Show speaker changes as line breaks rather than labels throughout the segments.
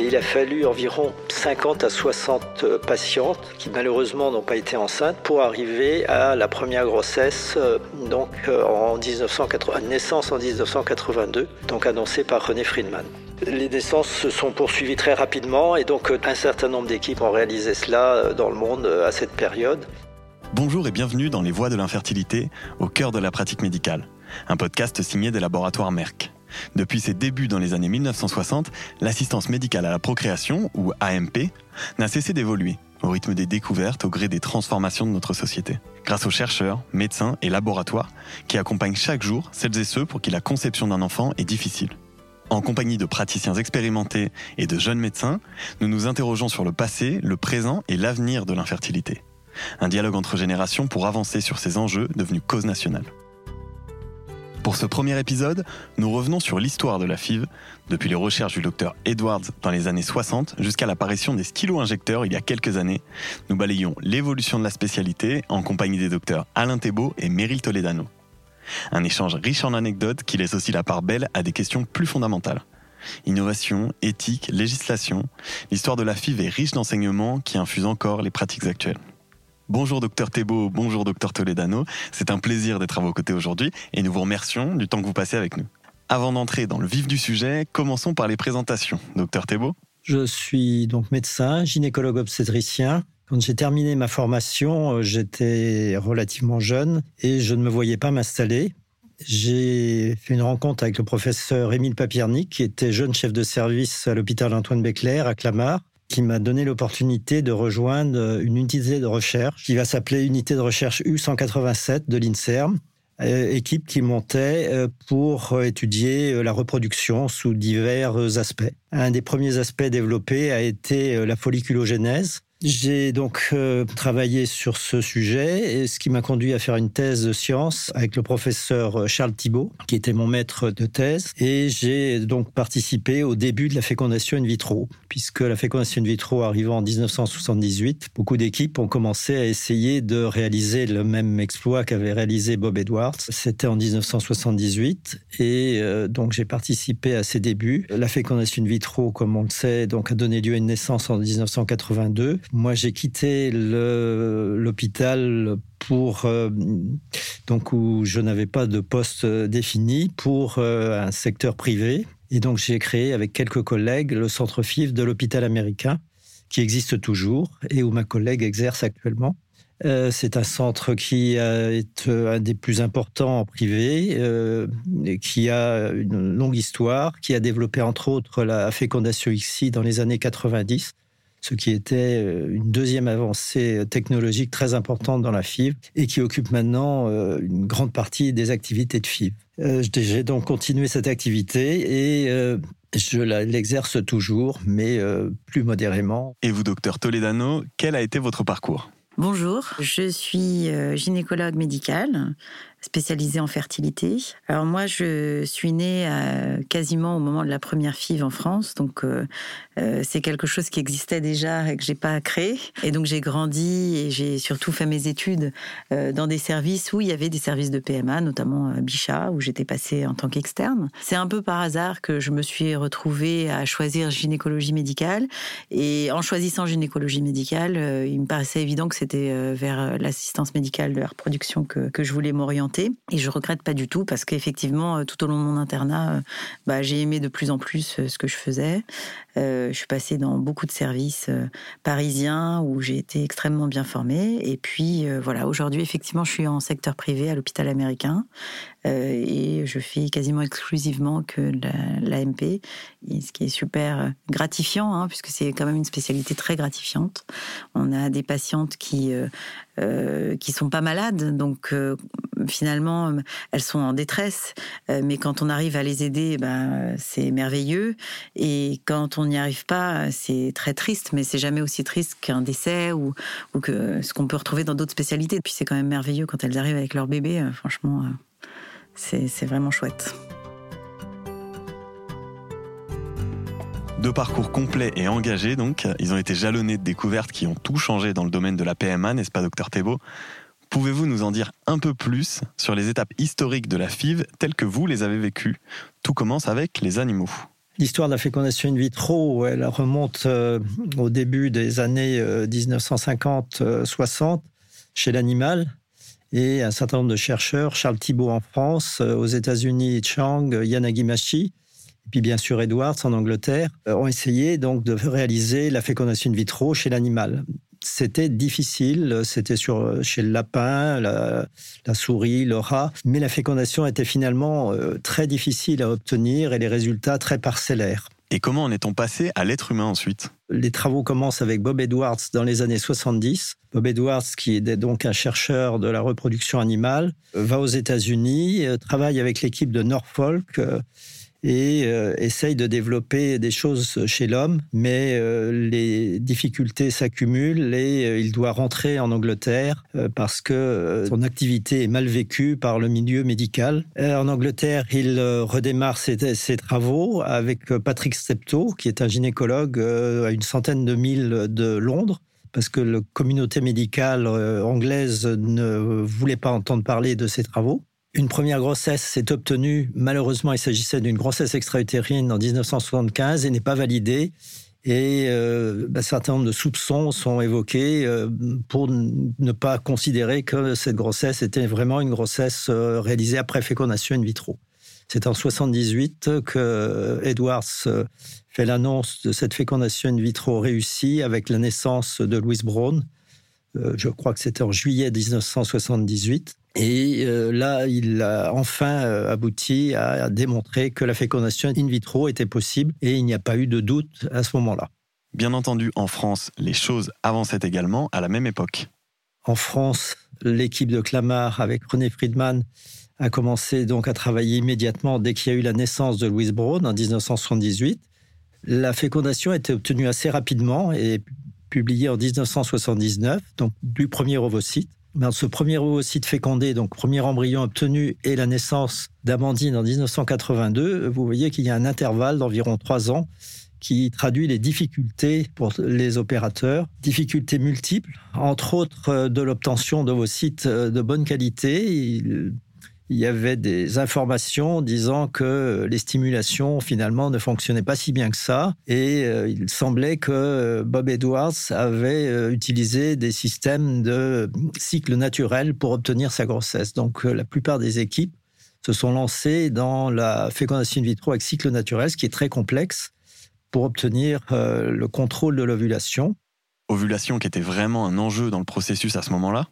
Il a fallu environ 50 à 60 patientes qui malheureusement n'ont pas été enceintes pour arriver à la première grossesse, euh, donc euh, en 1980, naissance en 1982, donc annoncée par René Friedman. Les naissances se sont poursuivies très rapidement et donc un certain nombre d'équipes ont réalisé cela dans le monde à cette période.
Bonjour et bienvenue dans Les Voies de l'infertilité, au cœur de la pratique médicale, un podcast signé des laboratoires Merck. Depuis ses débuts dans les années 1960, l'assistance médicale à la procréation, ou AMP, n'a cessé d'évoluer, au rythme des découvertes, au gré des transformations de notre société. Grâce aux chercheurs, médecins et laboratoires qui accompagnent chaque jour celles et ceux pour qui la conception d'un enfant est difficile. En compagnie de praticiens expérimentés et de jeunes médecins, nous nous interrogeons sur le passé, le présent et l'avenir de l'infertilité. Un dialogue entre générations pour avancer sur ces enjeux devenus cause nationale. Pour ce premier épisode, nous revenons sur l'histoire de la FIV, depuis les recherches du docteur Edwards dans les années 60 jusqu'à l'apparition des stylo-injecteurs il y a quelques années. Nous balayons l'évolution de la spécialité en compagnie des docteurs Alain Thébault et Meryl Toledano. Un échange riche en anecdotes qui laisse aussi la part belle à des questions plus fondamentales. Innovation, éthique, législation, l'histoire de la FIV est riche d'enseignements qui infusent encore les pratiques actuelles. Bonjour docteur Thébault, bonjour docteur Toledano. C'est un plaisir d'être à vos côtés aujourd'hui et nous vous remercions du temps que vous passez avec nous. Avant d'entrer dans le vif du sujet, commençons par les présentations. Docteur Thébault
Je suis donc médecin, gynécologue obstétricien. Quand j'ai terminé ma formation, euh, j'étais relativement jeune et je ne me voyais pas m'installer. J'ai fait une rencontre avec le professeur Émile Papiernik, qui était jeune chef de service à l'hôpital Antoine Béclair à Clamart qui m'a donné l'opportunité de rejoindre une unité de recherche qui va s'appeler Unité de recherche U187 de l'INSERM, euh, équipe qui montait euh, pour étudier euh, la reproduction sous divers aspects. Un des premiers aspects développés a été la folliculogénèse, j'ai donc euh, travaillé sur ce sujet, et ce qui m'a conduit à faire une thèse de science avec le professeur euh, Charles Thibault, qui était mon maître de thèse. Et j'ai donc participé au début de la fécondation in vitro, puisque la fécondation in vitro arrivant en 1978, beaucoup d'équipes ont commencé à essayer de réaliser le même exploit qu'avait réalisé Bob Edwards. C'était en 1978, et euh, donc j'ai participé à ces débuts. La fécondation in vitro, comme on le sait, donc a donné lieu à une naissance en 1982. Moi, j'ai quitté l'hôpital pour euh, donc où je n'avais pas de poste défini pour euh, un secteur privé et donc j'ai créé avec quelques collègues le centre FIV de l'hôpital américain qui existe toujours et où ma collègue exerce actuellement. Euh, c'est un centre qui est un des plus importants en privé, qui a une longue histoire, qui a développé entre autres la fécondation ICSI dans les années 90 ce qui était euh, une deuxième avancée technologique très importante dans la FIV et qui occupe maintenant euh, une grande partie des activités de FIV. Euh, j'ai donc continué cette activité et je l'exerce toujours, mais plus modérément.
Et vous, docteur Toledano, quel a été votre parcours?
Bonjour, je suis gynécologue médicale spécialisée en fertilité. Alors moi, je suis née euh, quasiment au moment de la première FIV en France, donc euh, euh, c'est quelque chose qui existait déjà et que j'ai pas créé. Et donc j'ai grandi et j'ai surtout fait mes études dans des services où il y avait des services de PMA, notamment Bichat, où j'étais passée en tant qu'externe. C'est un peu par hasard que je me suis retrouvée à choisir gynécologie médicale. Et en choisissant gynécologie médicale, il me paraissait évident que c'était vers l'assistance médicale de la reproduction que, que je voulais m'orienter et je regrette pas du tout parce qu'effectivement, euh, tout au long de mon internat, euh, bah, j'ai aimé de plus en plus euh, ce que je faisais. je suis passée dans beaucoup de services parisiens où j'ai été extrêmement bien formée. Et puis voilà, aujourd'hui, effectivement, je suis en secteur privé à l'hôpital américain et je fais quasiment exclusivement que l'AMP, ce qui est super gratifiant, hein, puisque c'est quand même une spécialité très gratifiante. On a des patientes qui euh, qui sont pas malades, donc finalement elles sont en détresse. Euh, mais quand on arrive à les aider, ben c'est merveilleux. Et quand on n'y arrive pas, c'est très triste. Mais c'est jamais aussi triste qu'un décès ou, ou que ce qu'on peut retrouver dans d'autres spécialités. Puis c'est quand même merveilleux quand elles arrivent avec leur bébé. franchement, c'est vraiment chouette.
Deux parcours complets et engagés, donc. Ils ont été jalonnés de découvertes qui ont tout changé dans le domaine de la PMA, n'est-ce pas, docteur Thébault? Pouvez-vous nous en dire un peu plus sur les étapes historiques de la FIV telles que vous les avez vécues? Tout commence avec les animaux.
L'histoire de la fécondation in vitro, elle remonte euh, au début des années 1950-60 chez l'animal. Et un certain nombre de chercheurs, Charles Thibault en France, aux États-Unis, Chang, Yanagimashi, et puis bien sûr Edwards en Angleterre, ont essayé donc de réaliser la fécondation in vitro chez l'animal c'était difficile. C'était sur chez le lapin, la, souris, le rat, mais la fécondation était finalement euh, très difficile à obtenir et les résultats très parcellaires.
Et comment en est-on passé à l'être humain ensuite?
Les travaux commencent avec Bob Edwards dans les années 70. Bob Edwards, qui est donc un chercheur de la reproduction animale, va aux États-Unis, euh, travaille avec l'équipe de Norfolk euh, et euh, essaye de développer des choses chez l'homme, mais euh, les difficultés s'accumulent et euh, il doit rentrer en Angleterre parce que son activité est mal vécue par le milieu médical. en Angleterre, il redémarre ses, travaux avec Patrick Steptoe, qui est un gynécologue à une centaine de milles de Londres parce que la communauté médicale anglaise ne voulait pas entendre parler de ses travaux. Une première grossesse s'est obtenue, malheureusement il s'agissait d'une grossesse extra-utérine en 1975 et n'est pas validée. Et euh, bah, un certain nombre de soupçons sont évoqués euh, pour ne pas considérer que cette grossesse était vraiment une grossesse euh, réalisée après fécondation in vitro. C'est en 78 que Edwards fait l'annonce de cette fécondation in vitro réussie avec la naissance de Louise Brown. je crois que c'était en juillet 1978. Et euh, là, il a enfin euh, abouti à démontrer que la fécondation in vitro était possible et il n'y a pas eu de doute à ce moment-là.
Bien entendu, en France, les choses avançaient également à la même époque.
En France, l'équipe de Clamart avec René Friedman a commencé donc à travailler immédiatement dès qu'il y a eu la naissance de Louise Braun en 1978. La fécondation a été obtenue assez rapidement et publiée en 1979, donc du premier ovocyte. Dans ce premier oocyte fécondé, donc premier embryon obtenu, et la naissance d'Amandine en 1982, vous voyez qu'il y a un intervalle d'environ trois ans qui traduit les difficultés pour les opérateurs, difficultés multiples, entre autres euh, de l'obtention d'ovocytes euh, de bonne qualité y avait des informations disant que les stimulations finalement ne fonctionnaient pas si bien que ça et euh, il semblait que Bob Edwards avait euh, utilisé des systèmes de cycle naturel pour obtenir sa grossesse. Donc euh, la plupart des équipes se sont lancées dans la fécondation in vitro avec cycle naturel, ce qui est très complexe pour obtenir le contrôle de l'ovulation.
Ovulation qui était vraiment un enjeu dans le processus à ce moment-là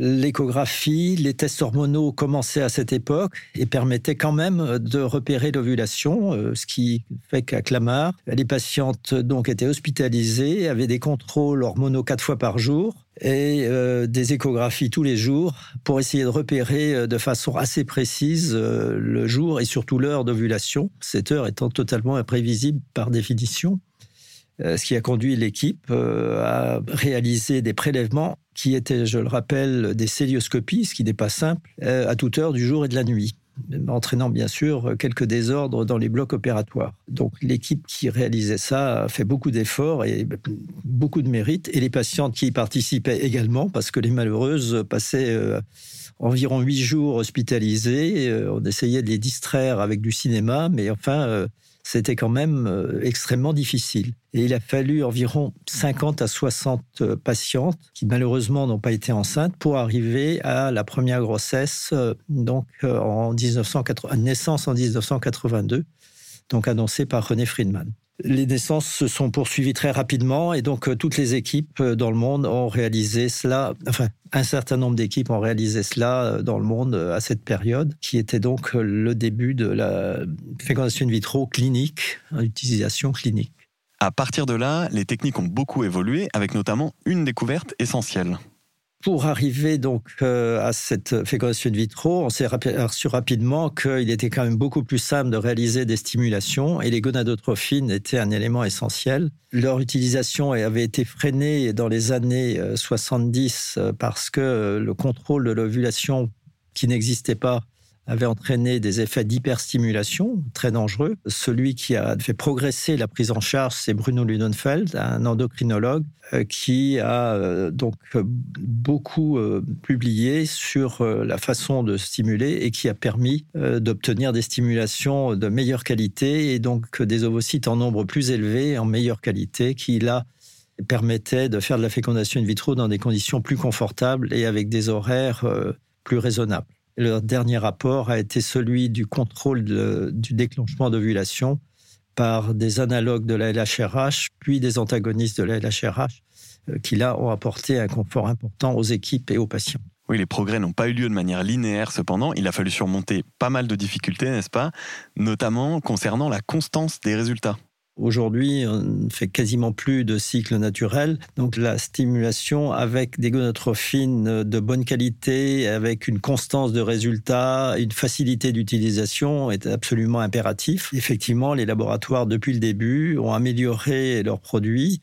L'échographie, les tests hormonaux commençaient à cette époque et permettaient quand même de repérer l'ovulation, euh, ce qui fait qu'à Clamart, les patientes donc étaient hospitalisées, avaient des contrôles hormonaux quatre fois par jour et euh, des échographies tous les jours pour essayer de repérer euh, de façon assez précise le jour et surtout l'heure d'ovulation, cette heure étant totalement imprévisible par définition. Euh, ce qui a conduit l'équipe euh, à réaliser des prélèvements qui étaient, je le rappelle, des célioscopies, ce qui n'est pas simple, euh, à toute heure du jour et de la nuit entraînant bien sûr quelques désordres dans les blocs opératoires. Donc l'équipe qui réalisait ça a fait beaucoup d'efforts et beaucoup de mérite, et les patientes qui y participaient également, parce que les malheureuses passaient environ huit jours hospitalisées, on essayait de les distraire avec du cinéma, mais enfin c'était quand même euh, extrêmement difficile. Et il a fallu environ 50 à 60 euh, patientes qui malheureusement n'ont pas été enceintes pour arriver à la première grossesse, euh, donc en 1980, naissance en 1982, donc annoncée par René Friedman. Les naissances se sont poursuivies très rapidement et donc toutes les équipes dans le monde ont réalisé cela, enfin un certain nombre d'équipes ont réalisé cela dans le monde à cette période, qui était donc le début de la fécondation in vitro clinique, utilisation clinique.
À partir de là, les techniques ont beaucoup évolué, avec notamment une découverte essentielle.
Pour arriver donc euh, à cette fécondation in vitro, on s'est aperçu rapidement qu'il était quand même beaucoup plus simple de réaliser des stimulations et les gonadotrophines étaient un élément essentiel. Leur utilisation avait été freinée dans les années 70 euh, parce que le contrôle de l'ovulation qui n'existait pas avait entraîné des effets d'hyperstimulation très dangereux. Celui qui a fait progresser la prise en charge, c'est Bruno Lunenfeld, un endocrinologue euh, qui a euh, donc beaucoup euh, publié sur la façon de stimuler et qui a permis d'obtenir des stimulations de meilleure qualité et donc des ovocytes en nombre plus élevé, en meilleure qualité, qui là permettait de faire de la fécondation in vitro dans des conditions plus confortables et avec des horaires plus raisonnables. Le dernier rapport a été celui du contrôle du déclenchement d'ovulation par des analogues de la LHRH, puis des antagonistes de la LHRH, euh, qui là ont apporté un confort important aux équipes et aux patients.
Oui, les progrès n'ont pas eu lieu de manière linéaire cependant. Il a fallu surmonter pas mal de difficultés, n'est-ce pas? Notamment concernant la constance des résultats.
Aujourd'hui, on ne fait quasiment plus de cycle naturel. Donc la stimulation avec des gonotrophines de bonne qualité, avec une constance de résultats, une facilité d'utilisation est absolument impératif. Effectivement, les laboratoires, depuis le début, ont amélioré leurs produits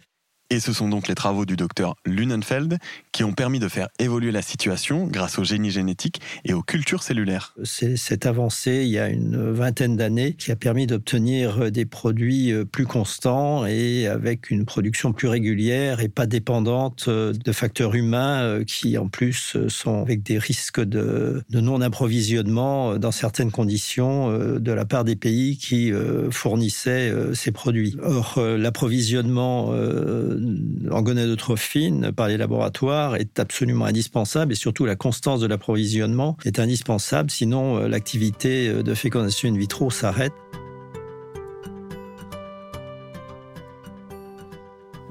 et ce sont donc les travaux du docteur Lunenfeld qui ont permis de faire évoluer la situation grâce au génie génétique et aux cultures cellulaires.
C'est cette avancée, il y a une vingtaine d'années, qui a permis d'obtenir des produits euh, plus constants et avec une production plus régulière et pas dépendante euh, de facteurs humains euh, qui, en plus, sont avec des risques de, non-approvisionnement dans certaines conditions de la part des pays qui fournissaient ces produits. Or, l'approvisionnement en gonadotrophine par les laboratoires est absolument indispensable et surtout la constance de l'approvisionnement est indispensable, sinon euh, l'activité euh, de fécondation in vitro s'arrête.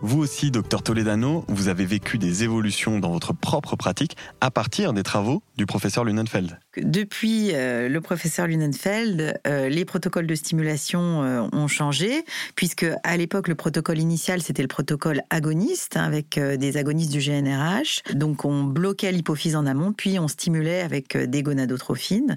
Vous aussi, docteur Toledano, vous avez vécu des évolutions dans votre propre pratique à partir des travaux du professeur Lunenfeld.
Depuis euh, le professeur Lunenfeld, euh, les protocoles de stimulation euh, ont changé, puisque à l'époque, le protocole initial, c'était le protocole agoniste, hein, avec des agonistes du GNRH. Donc on bloquait l'hypophyse en amont, puis on stimulait avec des gonadotrophines.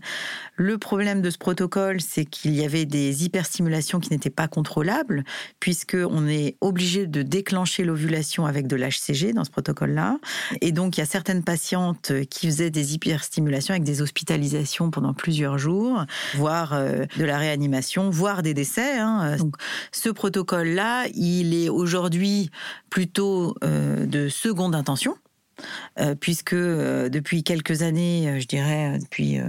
Le problème de ce protocole, c'est qu'il y avait des hyperstimulations qui n'étaient pas contrôlables, puisqu'on est obligé de déclencher l'ovulation avec de l'HCG dans ce protocole-là. Et donc il y a certaines patientes qui faisaient des hyperstimulations avec des hospitalisations pendant plusieurs jours, voire euh, de la réanimation, voire des décès. Hein. Donc, ce protocole-là, il est aujourd'hui plutôt euh, de seconde intention, euh, puisque depuis quelques années, je dirais depuis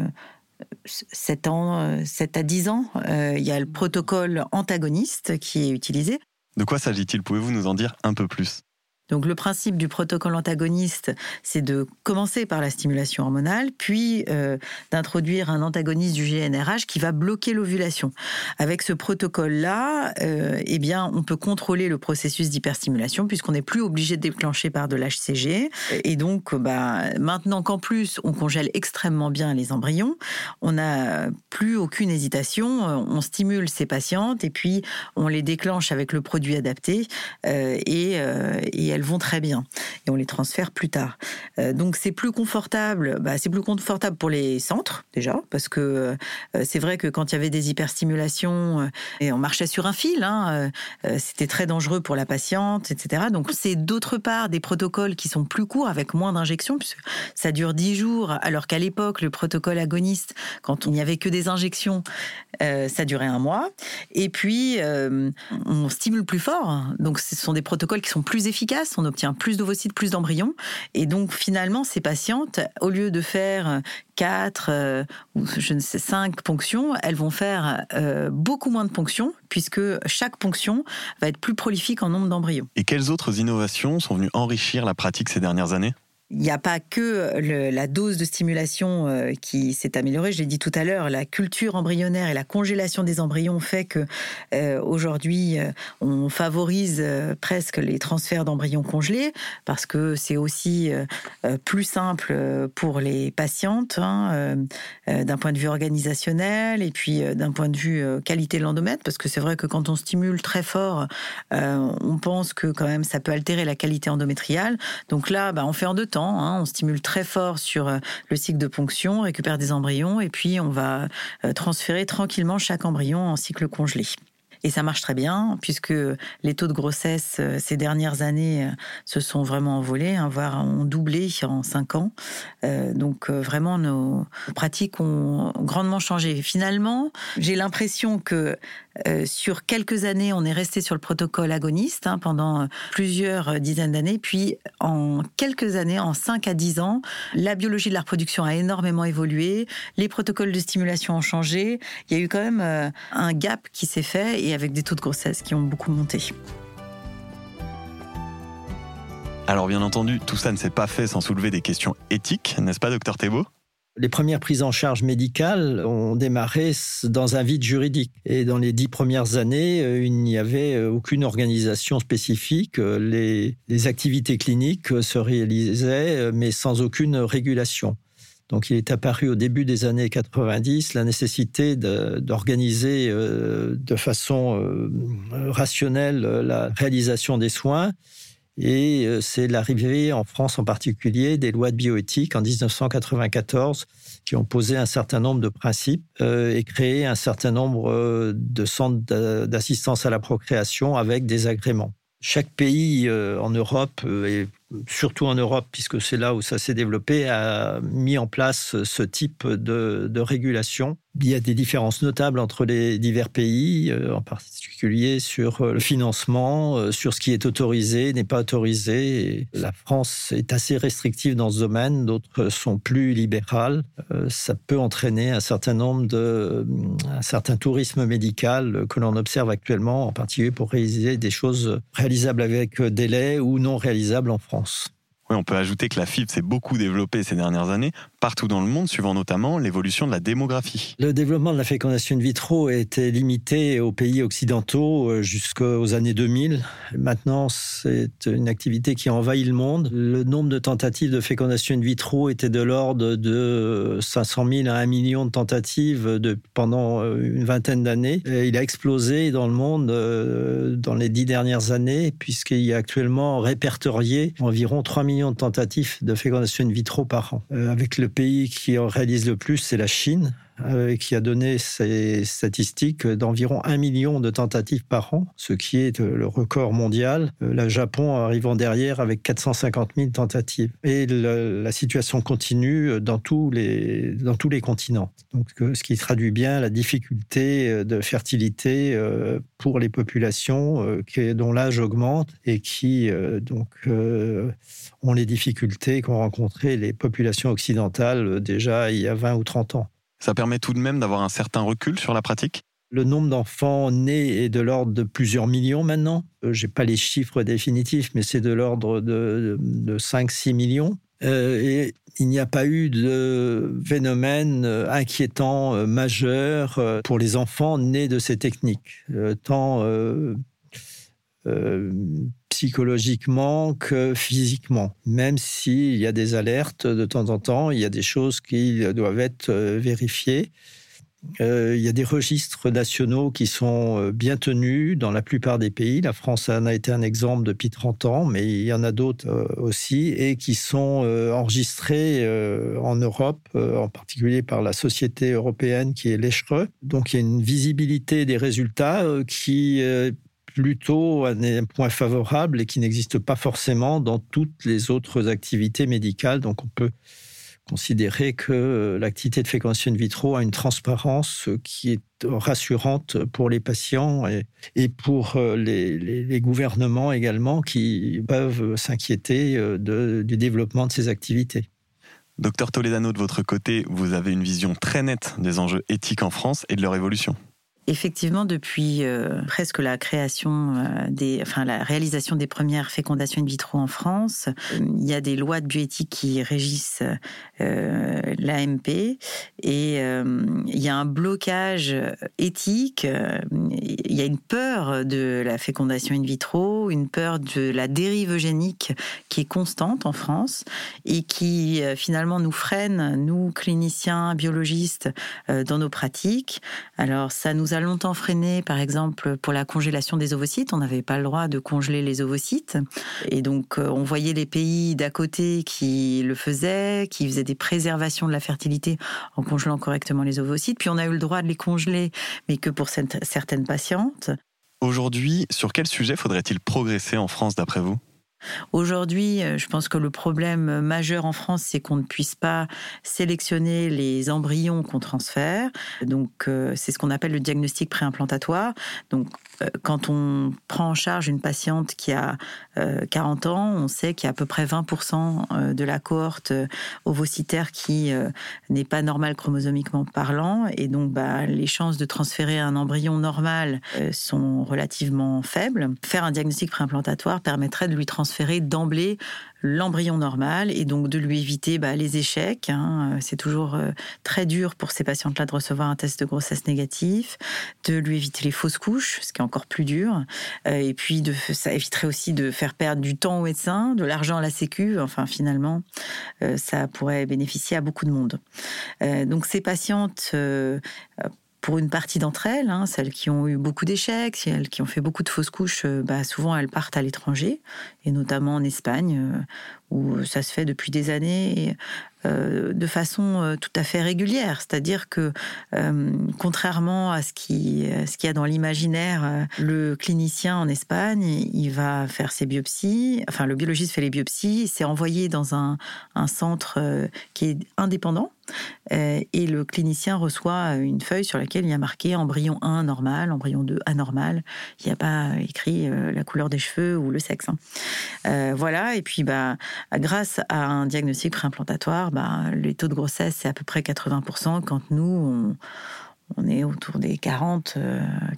7 ans, 7 à 10 ans, il y a le protocole antagoniste qui est utilisé.
De quoi s'agit-il? Pouvez-vous nous en dire un peu plus?
Donc le principe du protocole antagoniste, c'est de commencer par la stimulation hormonale, puis euh, d'introduire un antagoniste du GNRH qui va bloquer l'ovulation. Avec ce protocole-là, euh, eh bien, on peut contrôler le processus d'hyperstimulation puisqu'on n'est plus obligé de déclencher par de l'HCG. Et donc, bah, maintenant qu'en plus on congèle extrêmement bien les embryons, on n'a plus aucune hésitation. On stimule ces patientes et puis on les déclenche avec le produit adapté euh, et, et vont très bien et on les transfère plus tard. Euh, donc c'est plus confortable, bah, c'est plus confortable pour les centres déjà parce que euh, c'est vrai que quand il y avait des hyperstimulations euh, et on marchait sur un fil, hein, c'était très dangereux pour la patiente, etc. Donc c'est d'autre part des protocoles qui sont plus courts avec moins d'injections puisque ça dure 10 jours alors qu'à l'époque le protocole agoniste quand il n'y avait que des injections ça durait un mois et puis on stimule plus fort donc ce sont des protocoles qui sont plus efficaces on obtient plus d'ovocytes, plus d'embryons. Et donc, finalement, ces patientes, au lieu de faire 4 euh, ou je ne sais 5 ponctions, elles vont faire euh, beaucoup moins de ponctions puisque chaque ponction va être plus prolifique en nombre d'embryons.
Et quelles autres innovations sont venues enrichir la pratique ces dernières années?
Il n'y a pas que la dose de stimulation euh, qui s'est améliorée. Je l'ai dit tout à l'heure, la culture embryonnaire et la congélation des embryons fait que euh, aujourd'hui euh, on favorise presque les transferts d'embryons congelés parce que c'est aussi plus simple pour les patientes hein, d'un point de vue organisationnel et puis d'un point de vue qualité de l'endomètre parce que c'est vrai que quand on stimule très fort, on pense que quand même ça peut altérer la qualité endométriale. Donc là, bah, on fait en deux temps Hein. On stimule très fort sur euh, le cycle de ponction, on récupère des embryons et puis on va euh, transférer tranquillement chaque embryon en cycle congelé. Et ça marche très bien, puisque les taux de grossesse euh, ces dernières années se sont vraiment envolés, hein, voire ont doublé en cinq ans. Donc vraiment, nos pratiques ont grandement changé. Finalement, j'ai l'impression que sur quelques années, on est resté sur le protocole agoniste hein, pendant plusieurs dizaines d'années. Puis en quelques années, en 5 à 10 ans, la biologie de la reproduction a énormément évolué, les protocoles de stimulation ont changé. Il y a eu quand même un gap qui s'est fait et avec des taux de grossesse qui ont beaucoup monté.
Alors bien entendu, tout ça ne s'est pas fait sans soulever des questions éthiques, n'est-ce pas, docteur Thébault?
Les premières prises en charge médicales ont démarré dans un vide juridique. Et dans les dix premières années, euh, il n'y avait euh, aucune organisation spécifique. Euh, les, activités cliniques se réalisaient, mais sans aucune régulation. Donc il est apparu au début des années 90 la nécessité d'organiser de, façon rationnelle la réalisation des soins. Et c'est l'arrivée en France en particulier des lois de bioéthique en 1994 qui ont posé un certain nombre de principes et créé un certain nombre de centres d'assistance à la procréation avec des agréments. Chaque pays en Europe et surtout en Europe, puisque c'est là où ça s'est développé, a mis en place ce type de, de régulation il y a des différences notables entre les divers pays, euh, en particulier sur euh, le financement, euh, sur ce qui est autorisé, n'est pas autorisé. la France est assez restrictive dans ce domaine, d'autres sont plus libérales. Ça peut entraîner un certain nombre de, un certain tourisme médical que l'on observe actuellement, en particulier pour réaliser des choses réalisables avec délai ou non réalisables en France.
Oui, on peut ajouter que la fibre s'est beaucoup développée ces dernières années, partout dans le monde, suivant notamment l'évolution de la démographie.
Le développement de la fécondation in vitro était limité aux pays occidentaux euh, jusqu'aux années 2000. Maintenant, c'est une activité qui envahit le monde. Le nombre de tentatives de fécondation in vitro était de l'ordre de 500 000 à 1 million de tentatives de, pendant euh, une vingtaine d'années. Il a explosé dans le monde euh, dans les dix dernières années, puisqu'il y a actuellement répertorié environ 3 millions de tentatives de fécondation in vitro par an. Euh, avec le pays qui en réalise le plus, c'est la Chine, euh, qui a donné ces statistiques d'environ un million de tentatives par an, ce qui est le record mondial. Euh, le Japon arrivant derrière avec 450 000 tentatives. Et la situation continue dans tous les, dans tous les continents. Donc, ce qui traduit bien la difficulté de fertilité pour les populations dont l'âge augmente et qui donc ont les difficultés qu'ont rencontrées les populations occidentales déjà il y a 20 ou 30 ans.
Ça permet tout de même d'avoir un certain recul sur la pratique
le nombre d'enfants nés est de l'ordre de plusieurs millions maintenant. Euh, Je n'ai pas les chiffres définitifs, mais c'est de l'ordre de, 5-6 millions. Euh, et il n'y a pas eu de phénomène euh, inquiétant majeur pour les enfants nés de ces techniques, tant psychologiquement que physiquement. Même s'il y a des alertes de temps en temps, il y a des choses qui doivent être euh, vérifiées. Euh, il y a des registres nationaux qui sont euh, bien tenus dans la plupart des pays. La France en a été un exemple depuis 30 ans, mais il y en a d'autres aussi, et qui sont enregistrés en Europe, en particulier par la société européenne qui est l'ECHRE. Donc il y a une visibilité des résultats qui plutôt un point favorable et qui n'existe pas forcément dans toutes les autres activités médicales. Donc on peut considérer que l'activité de fécondation in vitro a une transparence qui est rassurante pour les patients et, pour les, les, gouvernements également qui peuvent s'inquiéter du développement de ces activités.
Docteur Toledano, de votre côté, vous avez une vision très nette des enjeux éthiques en France et de leur évolution.
Effectivement, depuis euh, presque la création euh, des, enfin la réalisation des premières fécondations in vitro en France, euh, il y a des lois de bioéthique qui régissent l'AMP et il y a un blocage éthique. il y a une peur de la fécondation in vitro, une peur de la dérive eugénique qui est constante en France et qui finalement nous freine, nous cliniciens, biologistes, dans nos pratiques. Alors ça nous a longtemps freiné, par exemple, pour la congélation des ovocytes. On n'avait pas le droit de congeler les ovocytes. Et donc, euh, on voyait les pays d'à côté qui le faisaient, qui faisaient des préservations de la fertilité en congelant correctement les ovocytes. Puis on a eu le droit de les congeler, mais que pour certaines patientes.
Aujourd'hui, sur quel sujet faudrait-il progresser en France d'après vous?
Aujourd'hui, euh, je pense que le problème majeur en France, c'est qu'on ne puisse pas sélectionner les embryons qu'on transfère. Donc, euh, c'est ce qu'on appelle le diagnostic préimplantatoire. Donc, euh, quand on prend en charge une patiente qui a 40 ans, on sait qu'il y a à peu près 20% de la cohorte ovocytaire qui n'est pas normale chromosomiquement parlant. Et donc, bah, les chances de transférer un embryon normal sont relativement faibles. Faire un diagnostic préimplantatoire permettrait de lui transférer d'emblée l'embryon normal et donc de lui éviter bah, les échecs. Hein. C'est toujours euh, très dur pour ces patientes-là de recevoir un test de grossesse négatif, de lui éviter les fausses couches, ce qui est encore plus dur. Euh, et puis, de, ça éviterait aussi de faire perdre du temps au médecin, de l'argent à la sécu. Enfin, finalement, euh, ça pourrait bénéficier à beaucoup de monde. donc, ces patientes pour une partie d'entre elles, hein, celles qui ont eu beaucoup d'échecs, celles qui ont fait beaucoup de fausses couches, euh, bah, souvent elles partent à l'étranger, et notamment en Espagne, euh, où ça se fait depuis des années euh, de façon tout à fait régulière. C'est-à-dire que, contrairement à ce qui ce qu'il y a dans l'imaginaire, le clinicien en Espagne, il va faire ses biopsies, enfin le biologiste fait les biopsies, c'est envoyé dans un, centre qui est indépendant euh, et le clinicien reçoit une feuille sur laquelle il y a marqué embryon 1 normal, embryon 2 anormal. Il n'y a pas écrit euh, la couleur des cheveux ou le sexe. Hein. Euh, voilà, et puis bah, grâce à un diagnostic préimplantatoire, bah, les taux de grossesse, c'est à peu près 80%, quand nous, on, on est autour des 40,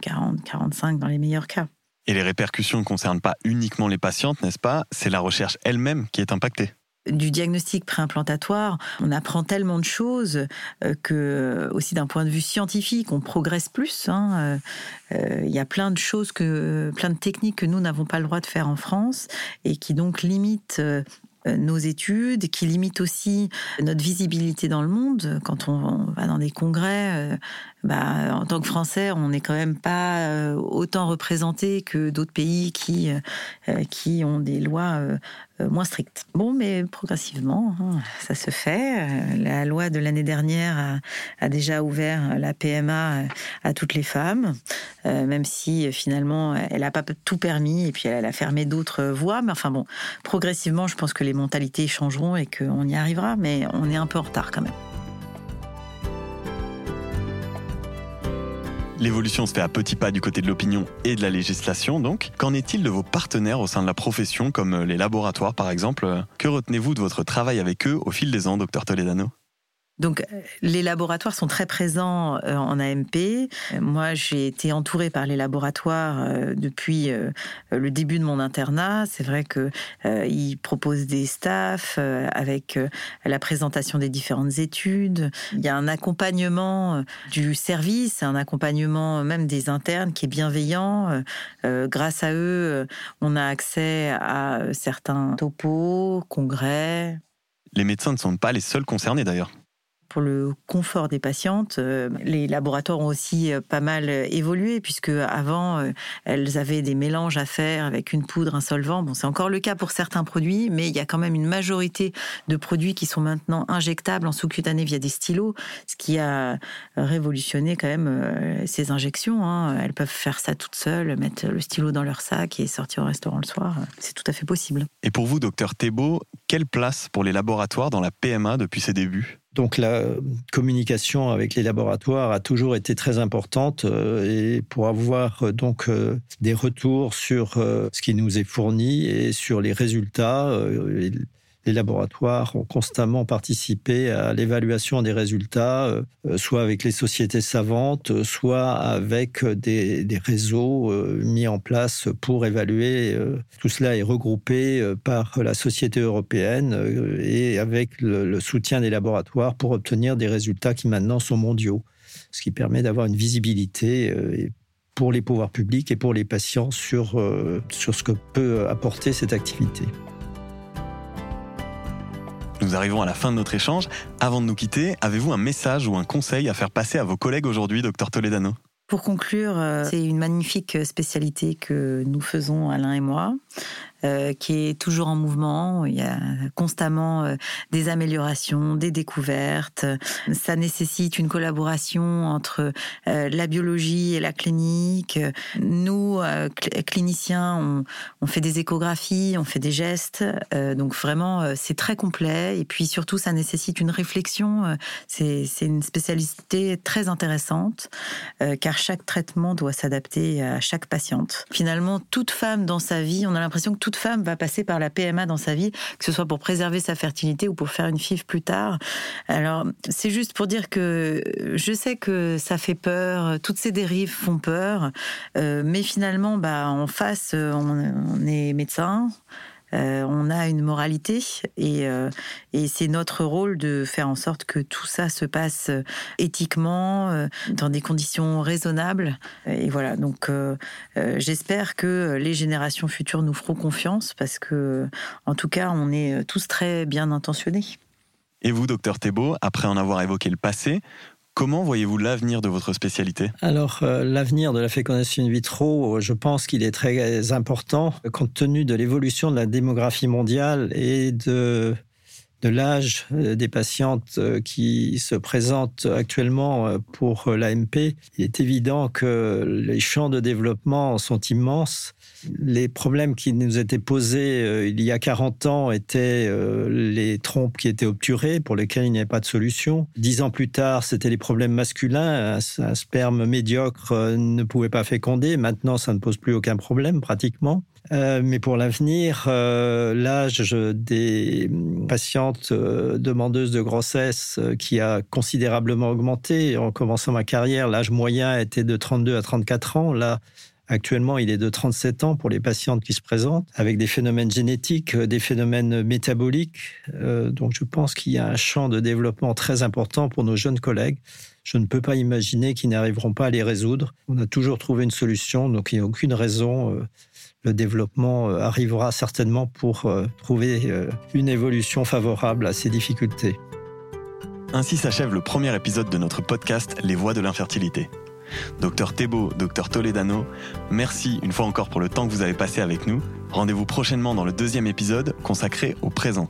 40, 45 dans les meilleurs cas.
Et les répercussions ne concernent pas uniquement les patientes, n'est-ce pas? C'est la recherche elle-même qui est impactée
du diagnostic préimplantatoire, on apprend tellement de choses euh, que, aussi d'un point de vue scientifique, on progresse plus. Hein. Euh, euh, il y a plein de choses, plein de techniques que nous n'avons pas le droit de faire en France et qui donc limitent nos études, qui limitent aussi notre visibilité dans le monde. Quand on, va dans des congrès, bah, en tant que Français, on n'est quand même pas autant représenté que d'autres pays qui, qui ont des lois euh, moins strictes. Bon, mais progressivement, hein, ça se fait. Euh, la loi de l'année dernière a, déjà ouvert la PMA euh, à toutes les femmes, même si finalement elle n'a pas tout permis et puis elle a fermé d'autres voies. Mais enfin bon, progressivement, je pense que les mentalités changeront et qu'on y arrivera, mais on est un peu en retard quand même.
L'évolution se fait à petits pas du côté de l'opinion et de la législation, donc. Qu'en est-il de vos partenaires au sein de la profession, comme les laboratoires par exemple? Que retenez-vous de votre travail avec eux au fil des ans, docteur Toledano?
Donc, euh, les laboratoires sont très présents euh, en AMP. Moi, j'ai été entourée par les laboratoires euh, depuis le début de mon internat. C'est vrai que ils proposent des staffs avec la présentation des différentes études. Il y a un accompagnement du service, un accompagnement même des internes qui est bienveillant. Grâce à eux, on a accès à certains topos, congrès.
Les médecins ne sont pas les seuls concernés d'ailleurs
pour le confort des patientes. Euh, les laboratoires ont aussi euh, pas mal euh, évolué puisque avant elles avaient des mélanges à faire avec une poudre, un solvant. Bon, c'est encore le cas pour certains produits, mais il y a quand même une majorité de produits qui sont maintenant injectables en sous-cutané via des stylos, ce qui a révolutionné quand même ces injections. Hein. Elles peuvent faire ça toutes seules, mettre le stylo dans leur sac et sortir au restaurant le soir. C'est tout à fait possible.
Et pour vous, docteur Thébault, quelle place pour les laboratoires dans la PMA depuis ses débuts?
Donc la communication avec les laboratoires a toujours été très importante euh, et pour avoir euh, donc euh, des retours sur ce qui nous est fourni et sur les résultats, les laboratoires ont constamment participé à l'évaluation des résultats, euh, soit avec les sociétés savantes, soit avec des, réseaux euh, mis en place pour évaluer. Euh, tout cela est regroupé par la société européenne et avec le, soutien des laboratoires pour obtenir des résultats qui maintenant sont mondiaux, ce qui permet d'avoir une visibilité pour les pouvoirs publics et pour les patients sur, sur ce que peut apporter cette activité.
Nous arrivons à la fin de notre échange. Avant de nous quitter, avez-vous un message ou un conseil à faire passer à vos collègues aujourd'hui, docteur Toledano?
Pour conclure, euh, c'est une magnifique spécialité que nous faisons Alain et moi. Euh, qui est toujours en mouvement. Il y a constamment euh, des améliorations, des découvertes. Ça nécessite une collaboration entre la biologie et la clinique. Nous, cliniciens, on, on, fait des échographies, on fait des gestes. donc vraiment, c'est très complet. Et puis surtout, ça nécessite une réflexion. C'est une spécialité très intéressante, car chaque traitement doit s'adapter à chaque patiente. Finalement, toute femme dans sa vie, on a l'impression que toute femme va passer par la PMA dans sa vie, que ce soit pour préserver sa fertilité ou pour faire une FIV plus tard. Alors, c'est juste pour dire que je sais que ça fait peur, toutes ces dérives font peur, euh, mais finalement, bah, en face, on est médecin, euh, on a une moralité euh, et, c'est notre rôle de faire en sorte que tout ça se passe euh, éthiquement, dans des conditions raisonnables. Et voilà, donc j'espère que les générations futures nous feront confiance parce que, en tout cas, on est tous très bien intentionnés.
Et vous, docteur Thébault, après en avoir évoqué le passé, Comment voyez-vous l'avenir de votre spécialité?
Alors, euh, l'avenir de la fécondation in vitro, je pense qu'il est très important compte tenu de l'évolution de la démographie mondiale et de de l'âge euh, des patientes euh, qui se présentent actuellement pour l'AMP, il est évident que les champs de développement sont immenses les problèmes qui nous étaient posés euh, il y a 40 ans étaient euh, les trompes qui étaient obturées, pour lesquelles il n'y avait pas de solution. Dix ans plus tard, c'était les problèmes masculins. Un, sperme médiocre euh, ne pouvait pas féconder. Maintenant, ça ne pose plus aucun problème, pratiquement. mais pour l'avenir, l'âge des patientes demandeuses de grossesse qui a considérablement augmenté. En commençant ma carrière, l'âge moyen était de 32 à 34 ans. Là, Actuellement, il est de 37 ans pour les patientes qui se présentent, avec des phénomènes génétiques, euh, des phénomènes métaboliques. Euh, donc je pense qu'il y a un champ de développement très important pour nos jeunes collègues. Je ne peux pas imaginer qu'ils n'arriveront pas à les résoudre. On a toujours trouvé une solution, donc il n'y a aucune raison. Euh, le développement arrivera certainement pour trouver une évolution favorable à ces difficultés.
Ainsi s'achève le premier épisode de notre podcast Les voies de l'infertilité. Docteur Thébault, docteur Toledano, merci une fois encore pour le temps que vous avez passé avec nous. Rendez-vous prochainement dans le deuxième épisode consacré au présent.